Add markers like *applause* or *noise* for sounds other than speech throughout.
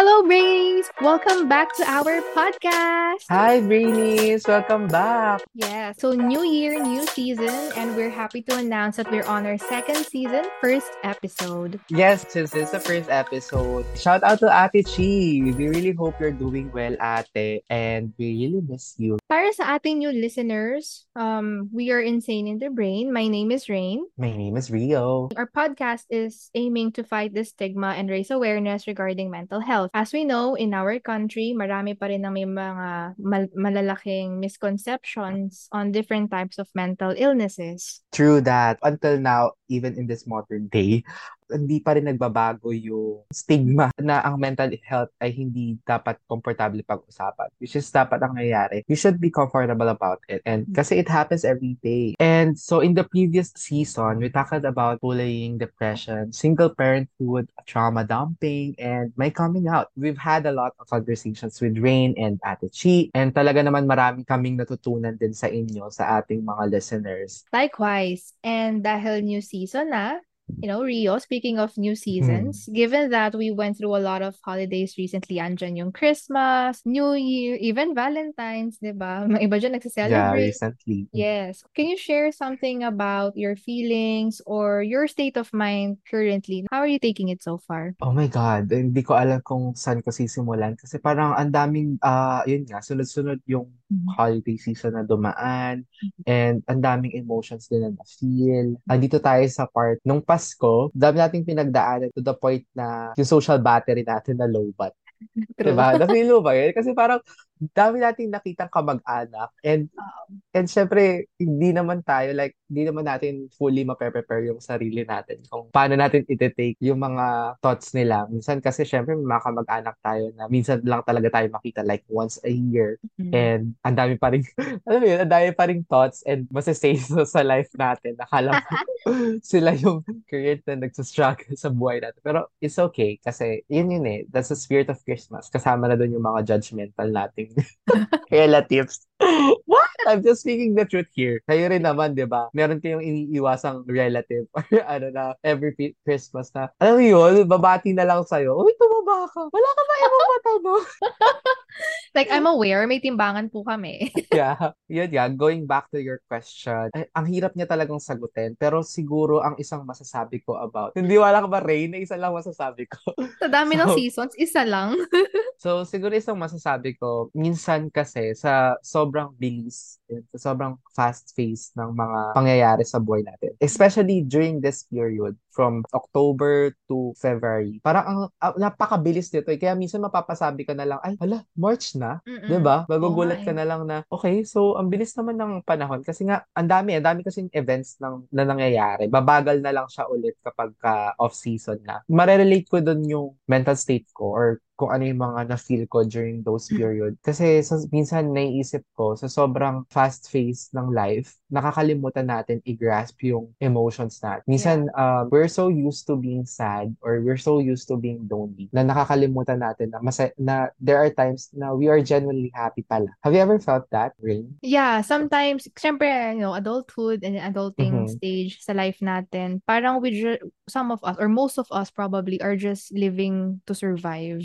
Hello, Brains! Welcome back to our podcast. Hi, Brainies! Welcome back! Yeah, so new year, new season, and we're happy to announce that we're on our second season, first episode. Yes, since it's the first episode, shout out to Ate Chi! We really hope you're doing well, Ate, and we really miss you. Para sa ating new listeners, um, we are Insane in the Brain. My name is Rain. My name is Rio. Our podcast is aiming to fight the stigma and raise awareness regarding mental health. As we know, in our country, marami pa rin ang may mga mal- malalaking misconceptions on different types of mental illnesses. True that. Until now, even in this modern day, hindi pa rin nagbabago yung stigma na ang mental health ay hindi dapat komportable pag-usapan. Which is dapat ang nangyayari. You should be comfortable about it. And kasi it happens every day. And so in the previous season, we talked about bullying, depression, single parenthood, trauma dumping, and my coming out. We've had a lot of conversations with Rain and Ate Chi. And talaga naman marami kaming natutunan din sa inyo, sa ating mga listeners. Likewise, and dahil new season na, you know, Rio, speaking of new seasons, given that we went through a lot of holidays recently, andyan yung Christmas, New Year, even Valentine's, di ba? *laughs* Mga iba dyan Yeah, nagsiselebrate. recently. Yes. Can you share something about your feelings or your state of mind currently? How are you taking it so far? Oh my God, hindi ko alam kung saan ko sisimulan kasi parang ang daming, ah yun nga, sunod-sunod yung holiday season na dumaan and ang daming emotions din na na-feel. Andito tayo sa part nung Pasko, dami nating pinagdaanan to the point na yung social battery natin na lowbat. True. Diba? Na-feel mo ba yun? Kasi parang dami nating nakitang kamag-anak and and syempre hindi naman tayo like hindi naman natin fully ma-prepare yung sarili natin kung paano natin ite-take yung mga thoughts nila. Minsan kasi syempre may mga kamag-anak tayo na minsan lang talaga tayo makita like once a year Mhm. and ang dami pa rin *laughs* alam mo yun, ang dami pa rin thoughts and masasay sa *laughs* sa life natin. Akala mo *laughs* sila yung current na nagsastruggle sa buhay natin. Pero it's okay kasi yun yun eh. That's the spirit of Christmas. Kasama na doon yung mga judgmental nating *laughs* en, tips. What? I'm just speaking the truth here. Kayo rin naman, di ba? Meron kayong iniiwasang relative *laughs* or ano na every Christmas na, alam mo yun, babati na lang sa'yo, uy, tumaba ka. Wala ka ba ibang matanong? *laughs* Like, I'm aware, may timbangan po kami. *laughs* yeah, yun yeah. Going back to your question, ay, ang hirap niya talagang sagutin. Pero siguro ang isang masasabi ko about, hindi wala ka ba, Ray, na isa lang masasabi ko. Sa dami ng So- seasons, isa lang. So, siguro isang masasabi ko, minsan kasi sa sobrang bilis, and sa sobrang fast pace ng mga pangyayari sa buhay natin, especially during this period, from October to February, parang ang ah, napakabilis nito. eh. Kaya minsan mapapasabi ka na lang, ay, hala, March na? Mm-mm. 'Di ba? Magugulat nga ka eh. na lang na, okay, so ang bilis naman ng panahon kasi nga ang dami, ang dami kasing events ng na nangyayari. Babagal na lang siya ulit kapag ka off-season na. Marerelate ko dun yung mental state ko or kung ano yung mga na-feel ko during those period. Kasi sa, minsan naiisip ko, sa sobrang fast pace ng life, nakakalimutan natin i-grasp yung emotions natin. Minsan, um, we're so used to being sad or we're so used to being lonely na nakakalimutan natin na, masa- na there are times na we are genuinely happy pala. Have you ever felt that, Rain? Yeah, sometimes, syempre, you know, adulthood and adulting Mhm. stage sa life natin, parang we ju- some of us, or most of us probably, are just living to survive.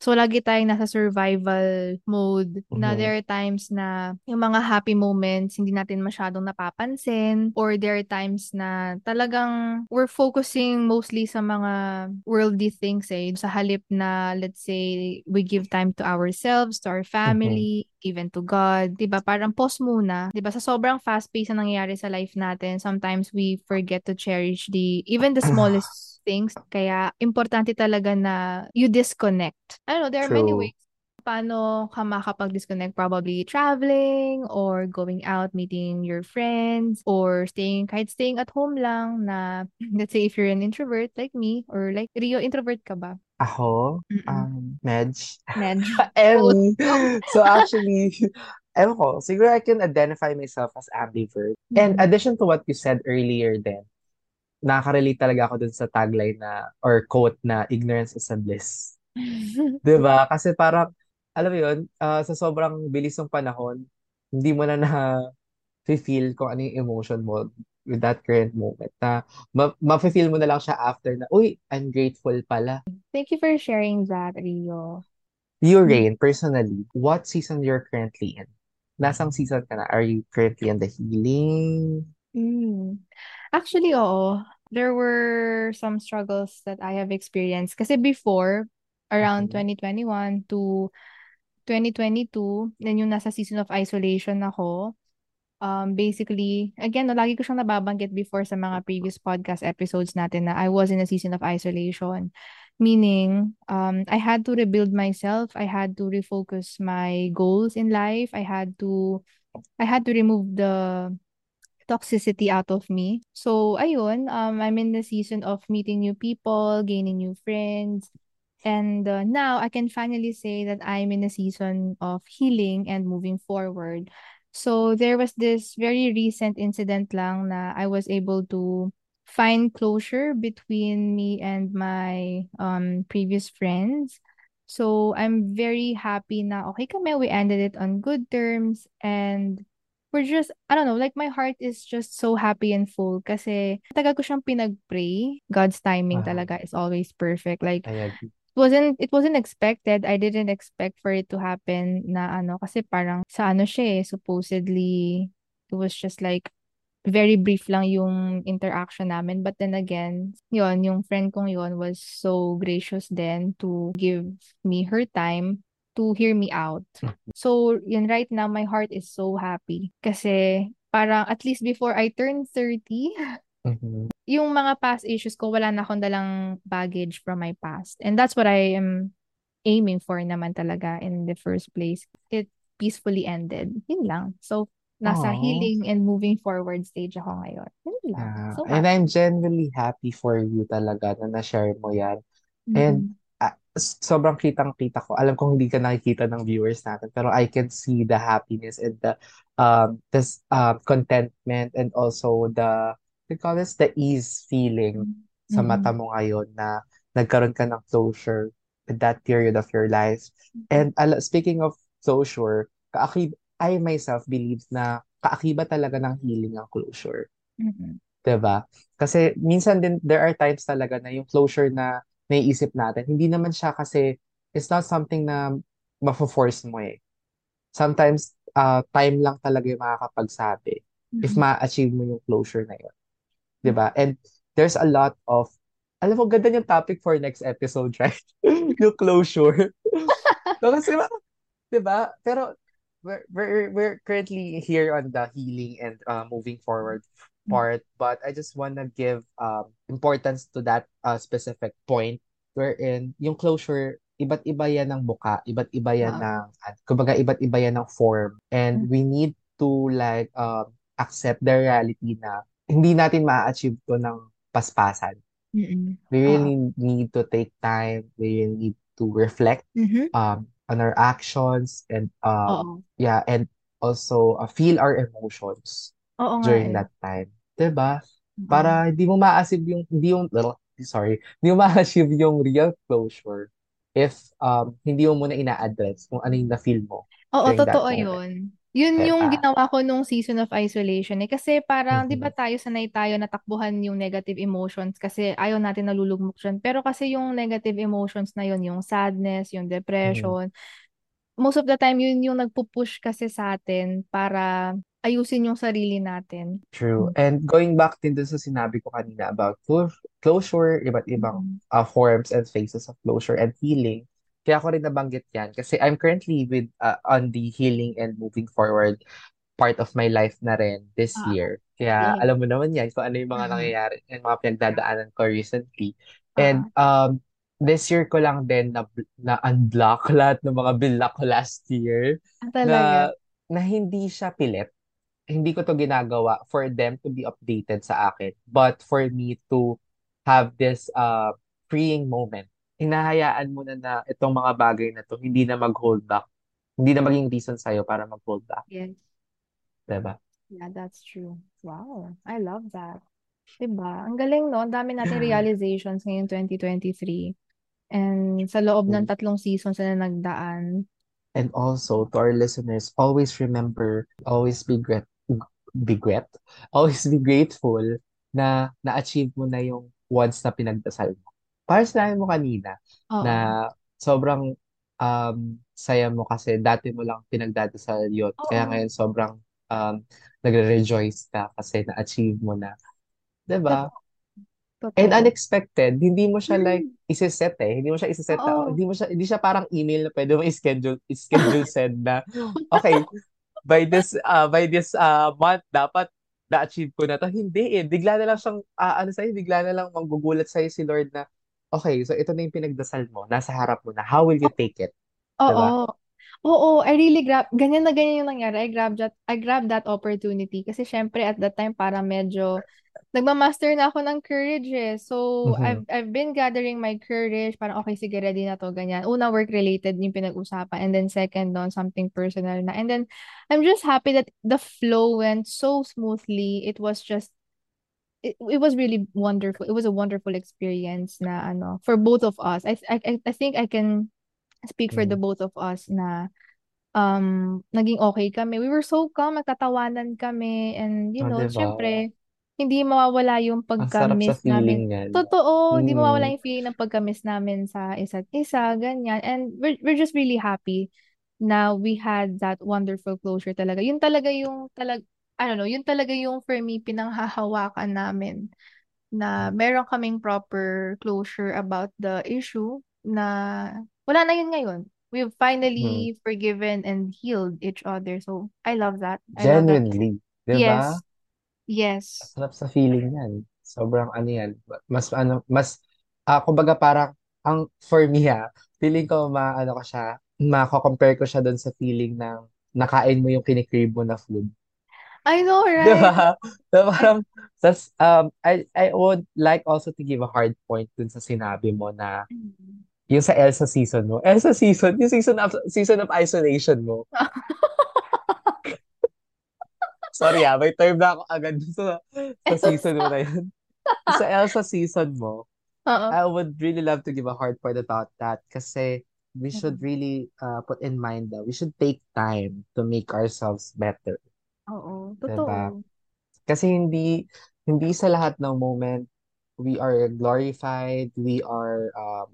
So, lagi tayong nasa survival mode na Mhm. there are times na yung mga happy moments, hindi natin masyadong napapansin or there are times na talagang we're focusing mostly sa mga worldly things eh. Sa halip na, let's say, we give time to ourselves, to our family, even to God. 'Di ba Parang pause muna. 'Di ba Sa sobrang fast pace na nangyayari sa life natin, sometimes we forget to cherish the, even the smallest things. Kaya, importante talaga na you disconnect. I don't know, there are many True. ways paano ka makakapag-disconnect probably traveling or going out meeting your friends or staying kahit staying at home lang na *laughs* let's say if you're an introvert like me or like Rio introvert ka ba? Ako, Mm-mm. um, Medj. Medj. *laughs* Emmy. So actually, *laughs* ewan ko, siguro I can identify myself as ambivert. And Mhm. addition to what you said earlier then, nakaka-relate talaga ako dun sa tagline na, or quote na, ignorance is a bliss. *laughs* 'Di ba? Kasi parang, alam mo yun, ah, sa sobrang bilis ng panahon, hindi mo na na feel kung ano yung emotion mo. with that current moment na ma- ma-feel mo na lang siya after na, uy, I'm grateful pala. Thank you for sharing that, Rio. You. Rain, personally, what season you're currently in? Nasang season ka na? Are you currently in the healing? Mm. Actually, oo. There were some struggles that I have experienced. Kasi before, around Okay. 2021 to 2022, then yung nasa season of isolation ako. Um, basically, again, no, lagi ko siyang nababanggit before sa mga previous podcast episodes natin na I was in a season of isolation. Meaning, um, I had to rebuild myself. I had to refocus my goals in life. I had to, I had to remove the toxicity out of me. So, ayun, um, I'm in the season of meeting new people, gaining new friends. And uh, now I can finally say that I'm in a season of healing and moving forward. So, there was this very recent incident lang na I was able to find closure between me and my um previous friends. So, I'm very happy na okay kami, we ended it on good terms and we're just, I don't know, like my heart is just so happy and full kasi tagal ko siyang pinag-pray. God's timing Ah, talaga is always perfect. Like, it wasn't, it wasn't expected. I didn't expect for it to happen na ano, kasi parang sa ano siya eh, supposedly, it was just like, very brief lang yung interaction namin. But then again, yon yung friend kong yon was so gracious then to give me her time to hear me out. So, yun, right now, my heart is so happy. Kasi, parang, at least before I turn 30, Mhm. yung mga past issues ko, wala na akong dalang baggage from my past. And that's what I am aiming for naman talaga in the first place. It peacefully ended. Yun lang. So, nasa Aw. healing and moving forward stage ako ngayon. Yun lang. Yeah. So And. I'm genuinely happy for you talaga na na-share mo yan. And ah, s- sobrang kitang-kita ko. Alam kong hindi ka nakikita ng viewers natin, pero I can see the happiness and the um this uh, contentment and also the we call this the ease feeling sa mata mo ngayon na nagkaroon ka ng closure with that period of your life. And ala, speaking of closure, kaakib I myself believe na kaakiba talaga ng healing ang closure. Mm-mm. 'Di ba? Kasi minsan din there are times talaga na yung closure na naiisip natin, hindi naman siya kasi it's not something na mafo-force mo eh. Sometimes uh, time lang talaga yung makakapagsabi if Mm-mm. ma-achieve mo yung closure na yun. ba? And there's a lot of alam mo, ganda yung topic for next episode, *laughs* right? yung closure. So, kasi, ba? Pero, we're, we're, we're currently here on the healing and uh, moving forward part, but I just want to give um, importance to that uh, specific point wherein yung closure, iba't iba yan ng muka, iba't iba yan Wow. ng, uh, kumbaga iba't iba yan ng form. And we need to like um, accept the reality na hindi natin ma-achieve to ng paspasan. Mm-mm. We really need to take time. We really need to reflect Mhm. um, on our actions and um, Oo. yeah, and also uh, feel our emotions Oo nga during eh. that time. 'Di ba? Para hindi mo ma-achieve yung hindi yung sorry, hindi mo ma-achieve yung real closure if um hindi mo muna ina-address kung ano yung na-feel mo Oo, totoo yun. Yun yung Diba? ginawa ko nung season of isolation eh. Kasi parang, di ba Mhm. tayo sanay tayo natakbuhan yung negative emotions kasi ayaw natin nalulugmok dyan. Pero kasi yung negative emotions na yun, yung sadness, yung Mhm. depression, most of the time yun yung nagpupush kasi sa atin para ayusin yung sarili natin. True. And going back din dun sa sinabi ko kanina about clo- closure, iba't ibang Mm. uh, forms and phases of closure and healing. Kaya ako rin nabanggit yan kasi I'm currently with uh, on the healing and moving forward part of my life na rin this Ah, year. Kaya yes. alam mo naman yan kung ano yung mga Mm. nangyayari and mga pinagdadaanan ko recently. Ah, And um this year ko lang din na, na unblock *laughs* lahat ng mga binlock ko last year ah, talaga. na na hindi siya pilit hindi ko to ginagawa for them to be updated sa akin, but for me to have this uh, freeing moment. Hinahayaan mo na na itong mga bagay na to, hindi na mag-hold back. Hindi na maging reason sa'yo para mag-hold back. Yes. Diba? Yeah, that's true. Wow. I love that. Diba? Ang galing, no? Ang dami nating realizations ngayong 2023. And sa loob ng tatlong seasons na nagdaan. And also, to our listeners, always remember, always be grat bigwet. *laughs* Always be grateful na na-achieve mo na yung once na pinagdasal mo. Para sinabi mo kanina na Oo. sobrang um, saya mo kasi dati mo lang pinagdadasal yun. Kaya Oo. ngayon sobrang um, nagre-rejoice ka kasi na-achieve mo na. 'Di ba? Totoo. And Totoo. unexpected, hindi mo siya like Hmm. ise-set eh. Hindi mo siya ise-set na, Oo. hindi mo siya, hindi siya parang email na pwede mo i-schedule, i-schedule *laughs* send na, *laughs* okay, by this, uh, by this uh, month, dapat na-achieve ko na to. Hindi eh. Bigla na lang siyang, uh, ano sa'yo, bigla na lang manggugulat sa'yo si Lord na, okay, so ito na yung pinagdasal mo, nasa harap mo na, how will you take it? Diba? Oo. Oo, I really grab, ganyan na ganyan yung nangyari. I grabbed that, I grabbed that opportunity. Kasi syempre at that time parang medyo, nagmamaster na ako ng courage eh. So, Mhm. I've, I've been gathering my courage. Parang okay, sige, ready na to, ganyan. Una, work-related yung pinag-usapan. And then second, on something personal na. And then, I'm just happy that the flow went so smoothly. It was just, it, it was really wonderful. It was a wonderful experience na ano, for both of us. I, I, I think I can speak for the Mm. both of us na um, naging okay kami. We were so calm, nagtatawanan kami, and you Oh, know, diba? syempre, hindi mawawala yung Ang sarap sa pagka-miss namin. feeling yan. Totoo, hindi mawawala Mm. yung feeling ng pagka-miss namin sa isa't isa, ganyan. And we're, we're just really happy na we had that wonderful closure talaga. Yun talaga yung talag I don't know, yun talaga yung for me pinanghahawakan namin na meron kaming proper closure about the issue na wala na yun ngayon. We've Mhm. finally forgiven and healed each other. So, I love that. I love that. Genuinely. Diba? Yes. Yes. Sarap sa feeling yan. Sobrang ano yan. Mas ano, mas, ah kumbaga parang, ang, for me ha, feeling ko maano ko siya, mako-compare ko siya doon sa feeling ng nakain mo yung kinikrave mo na food. I know, *laughs* right? ba? So, parang, tas, um, I, I would like also to give a hard point dun sa sinabi mo na Mm. yung sa Elsa season mo. Elsa season, yung season of, season of isolation mo. *laughs* Sorry ah, may term na ako agad *laughs* sa, sa season mo na yun. *laughs* Sa Elsa season mo, Oo. I would really love to give a hard point about that kasi we should Mm. really uh, put in mind that we should take time to make ourselves better. Oo, Diba? totoo. Kasi hindi hindi sa lahat ng moment we are glorified, we are um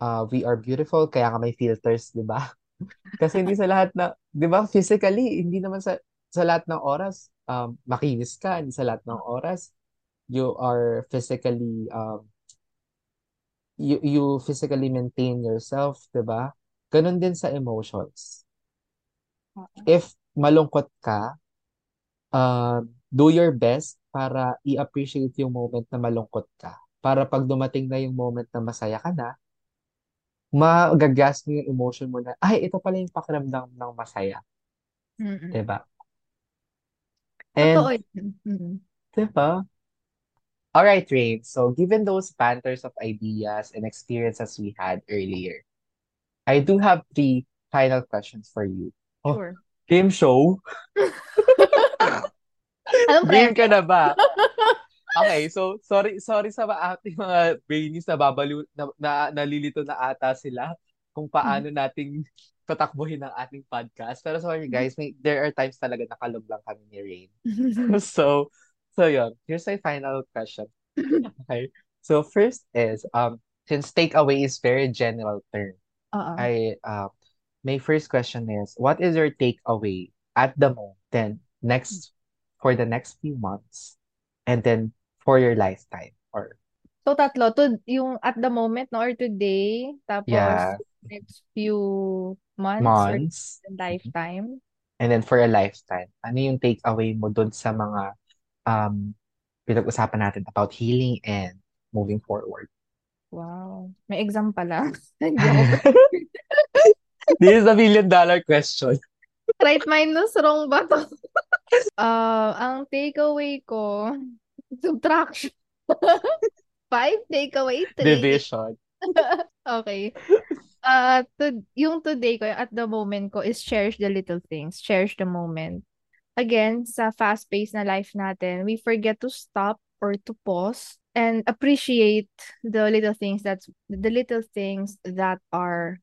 uh, we are beautiful kaya nga may filters, 'di ba? *laughs* Kasi hindi sa lahat na, 'di ba, physically hindi naman sa sa lahat ng oras um makinis ka, sa lahat ng oras you are physically um you you physically maintain yourself, 'di ba? Ganun din sa emotions. If malungkot ka, um, do your best para i-appreciate yung moment na malungkot ka. Para pag dumating na yung moment na masaya ka na, magagas mo yung emotion mo na, ay, ito pala yung pakiramdam ng masaya. Mm. Diba? Totoo And, yun. Mm. diba? Alright, Rain. So, given those banters of ideas and experiences we had earlier, I do have three final questions for you. Oh, Sure. game show? *laughs* Anong Game ka na ba? *laughs* Okay, so sorry sorry sa mga ating mga brainies na babaliw na, na nalilito na ata sila kung Mm. paano nating tatakbuhin ang ating podcast. Pero sorry guys, may, there are times talaga nakalog lang kami ni Rain. *laughs* *laughs* so, so yun. Here's my final question. *laughs* Okay. So first is, um, since takeaway is very general term, Oo. I, uh, my first question is, what is your takeaway at the moment, then next, for the next few months, and then for your lifetime? Or, So, tatlo. To, yung at the moment, no? Or today. Tapos, yeah, next few months or months, lifetime. and then for a lifetime. Ano yung takeaway mo dun sa mga um, pinag-usapan natin about healing and moving forward? Wow. May exam pala. *laughs* *laughs* This is a million dollar question. right minus wrong ba to? *laughs* uh, ang takeaway ko, subtraction. Five takeaway, three. Division. okay. Uh, to, yung today ko, at the moment ko, is cherish the little things. Cherish the moment. Again, sa fast-paced na life natin, we forget to stop or to pause and appreciate the little things that's the little things that are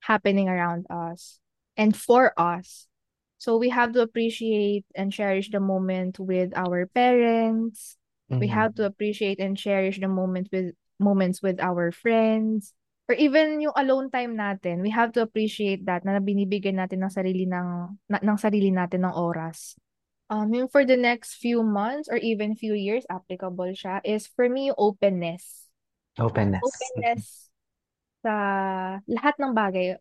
happening around us and for us. So we have to appreciate and cherish the moment with our parents. We Mhm. have to appreciate and cherish the moment with moments with our friends. Or even yung alone time natin, we have to appreciate that na binibigyan natin ng sarili ng na, ng sarili natin ng oras. Um, yung for the next few months or even few years, applicable siya, is for me, openness. Openness. Openness sa lahat ng bagay,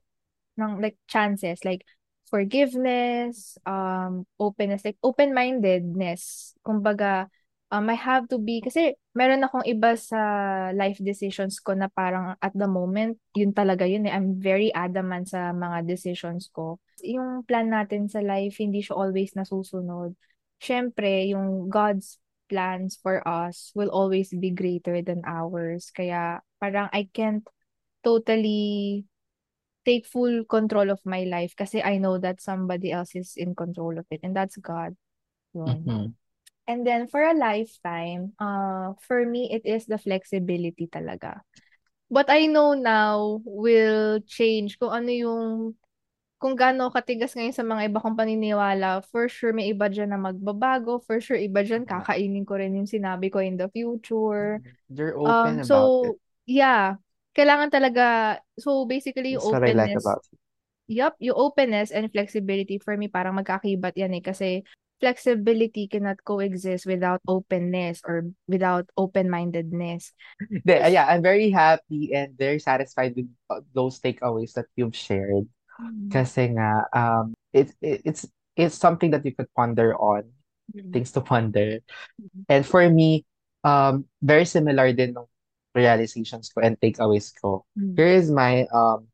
ng like chances, like forgiveness, um, openness, like open-mindedness. Kumbaga, um, I have to be, kasi meron akong iba sa life decisions ko na parang at the moment, yun talaga yun eh. I'm very adamant sa mga decisions ko. Yung plan natin sa life, hindi siya always nasusunod. Siyempre, yung God's plans for us will always be greater than ours. Kaya parang I can't totally take full control of my life kasi I know that somebody else is in control of it and that's God. Yun. Mhm. And then for a lifetime, uh, for me, it is the flexibility talaga. What I know now will change kung ano yung, kung gaano katigas ngayon sa mga iba kong paniniwala, for sure may iba dyan na magbabago, for sure iba dyan kakainin ko rin yung sinabi ko in the future. You're open Um, about it. so, yeah, kailangan talaga, so basically yung That's what I like openness, about you. Yup, yung openness and flexibility for me parang magkakibat yan eh kasi flexibility cannot coexist without openness or without open-mindedness. Yeah, I'm very happy and very satisfied with uh, those takeaways that you've shared. Mm. Kasi nga, um, it, it, it's it's something that you could ponder on, Mm. things to ponder. Mhm. And for me, um, very similar din ng realizations ko and takeaways ko. Mm. Here is my um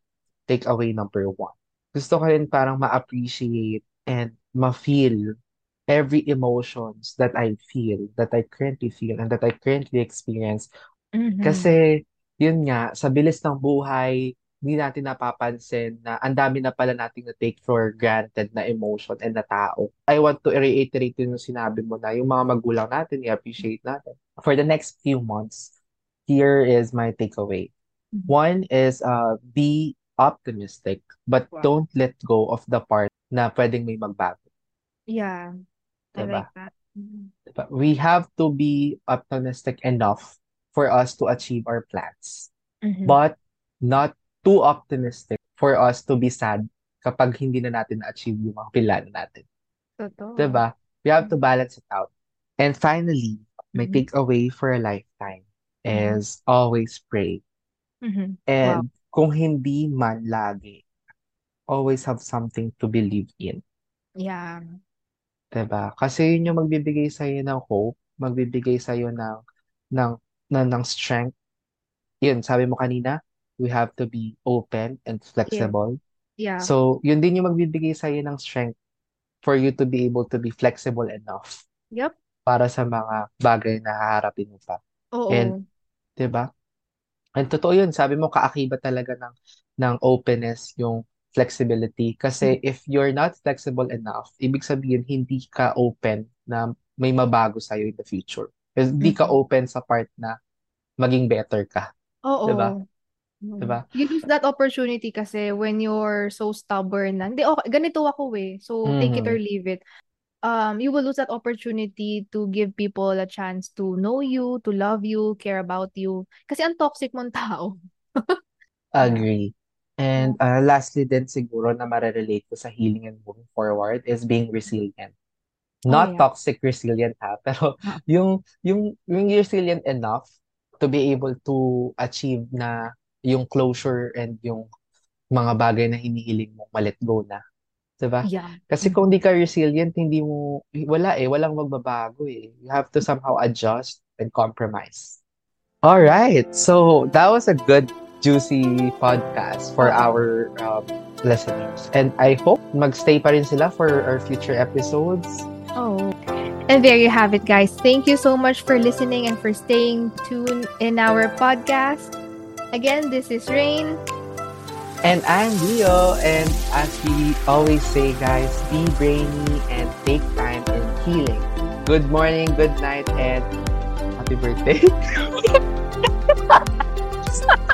takeaway number one. Gusto ko rin parang ma-appreciate and ma-feel every emotions that I feel, that I currently feel, and that I currently experience. Mhm. Kasi, yun nga, sa bilis ng buhay, hindi natin napapansin na ang dami na pala nating na-take for granted na emotion and na tao. I want to reiterate yun yung sinabi mo na yung mga magulang natin, i-appreciate natin. For the next few months, here is my takeaway. Mhm. One is uh, be optimistic, but Wow. don't let go of the part na pwedeng may magbago. Yeah, I Diba? like that. Mhm. Diba? We have to be optimistic enough for us to achieve our plans, Mhm. but not too optimistic for us to be sad kapag hindi na natin na-achieve yung mga plano natin. Totoo. Diba? We have to balance it out. And finally, my Mhm. takeaway for a lifetime Mhm. is always pray. Mhm. Wow. And kung hindi man lagi, always have something to believe in. Yeah. Diba? Kasi yun yung magbibigay sa'yo ng hope, magbibigay sa'yo ng, ng, ng, ng strength. Yun, sabi mo kanina, we have to be open and Yeah. flexible. Yeah. So, yun din yung magbibigay sa'yo ng strength for you to be able to be flexible enough Yep. para sa mga bagay na haharapin mo pa. And, Oo. diba? And totoo yun, sabi mo, kaakibat talaga ng, ng openness, yung flexibility. Kasi Mm. if you're not flexible enough, ibig sabihin, hindi ka open na may mabago sa'yo in the future. Kasi Hindi ka Mhm. open sa part na maging better ka. Diba? Oo. Mm. Diba? You lose that opportunity kasi when you're so stubborn na, hindi, okay, ganito ako eh. So, take it or Mhm. leave it. Um, you will lose that opportunity to give people a chance to know you, to love you, care about you. Kasi ang toxic mong tao. *laughs* Agree. And uh, lastly din siguro na marerelate ko sa healing and moving forward is being resilient. Oh, Not yeah. toxic resilient ha, pero Ah. *laughs* yung yung yung resilient enough to be able to achieve na yung closure and yung mga bagay na hinihiling mo ma-let go na. 'Di ba? Yeah. Kasi kung di ka resilient, hindi mo wala eh, walang magbabago eh. You have to somehow adjust and compromise. All right. So, that was a good juicy podcast for our um, listeners. And I hope magstay pa rin sila for our future episodes. Oh. And there you have it, guys. Thank you so much for listening and for staying tuned in our podcast. Again, this is Rain. And I'm Leo. And as we always say, guys, be brainy and take time in healing. Good morning, good night, and happy birthday. *laughs* *laughs*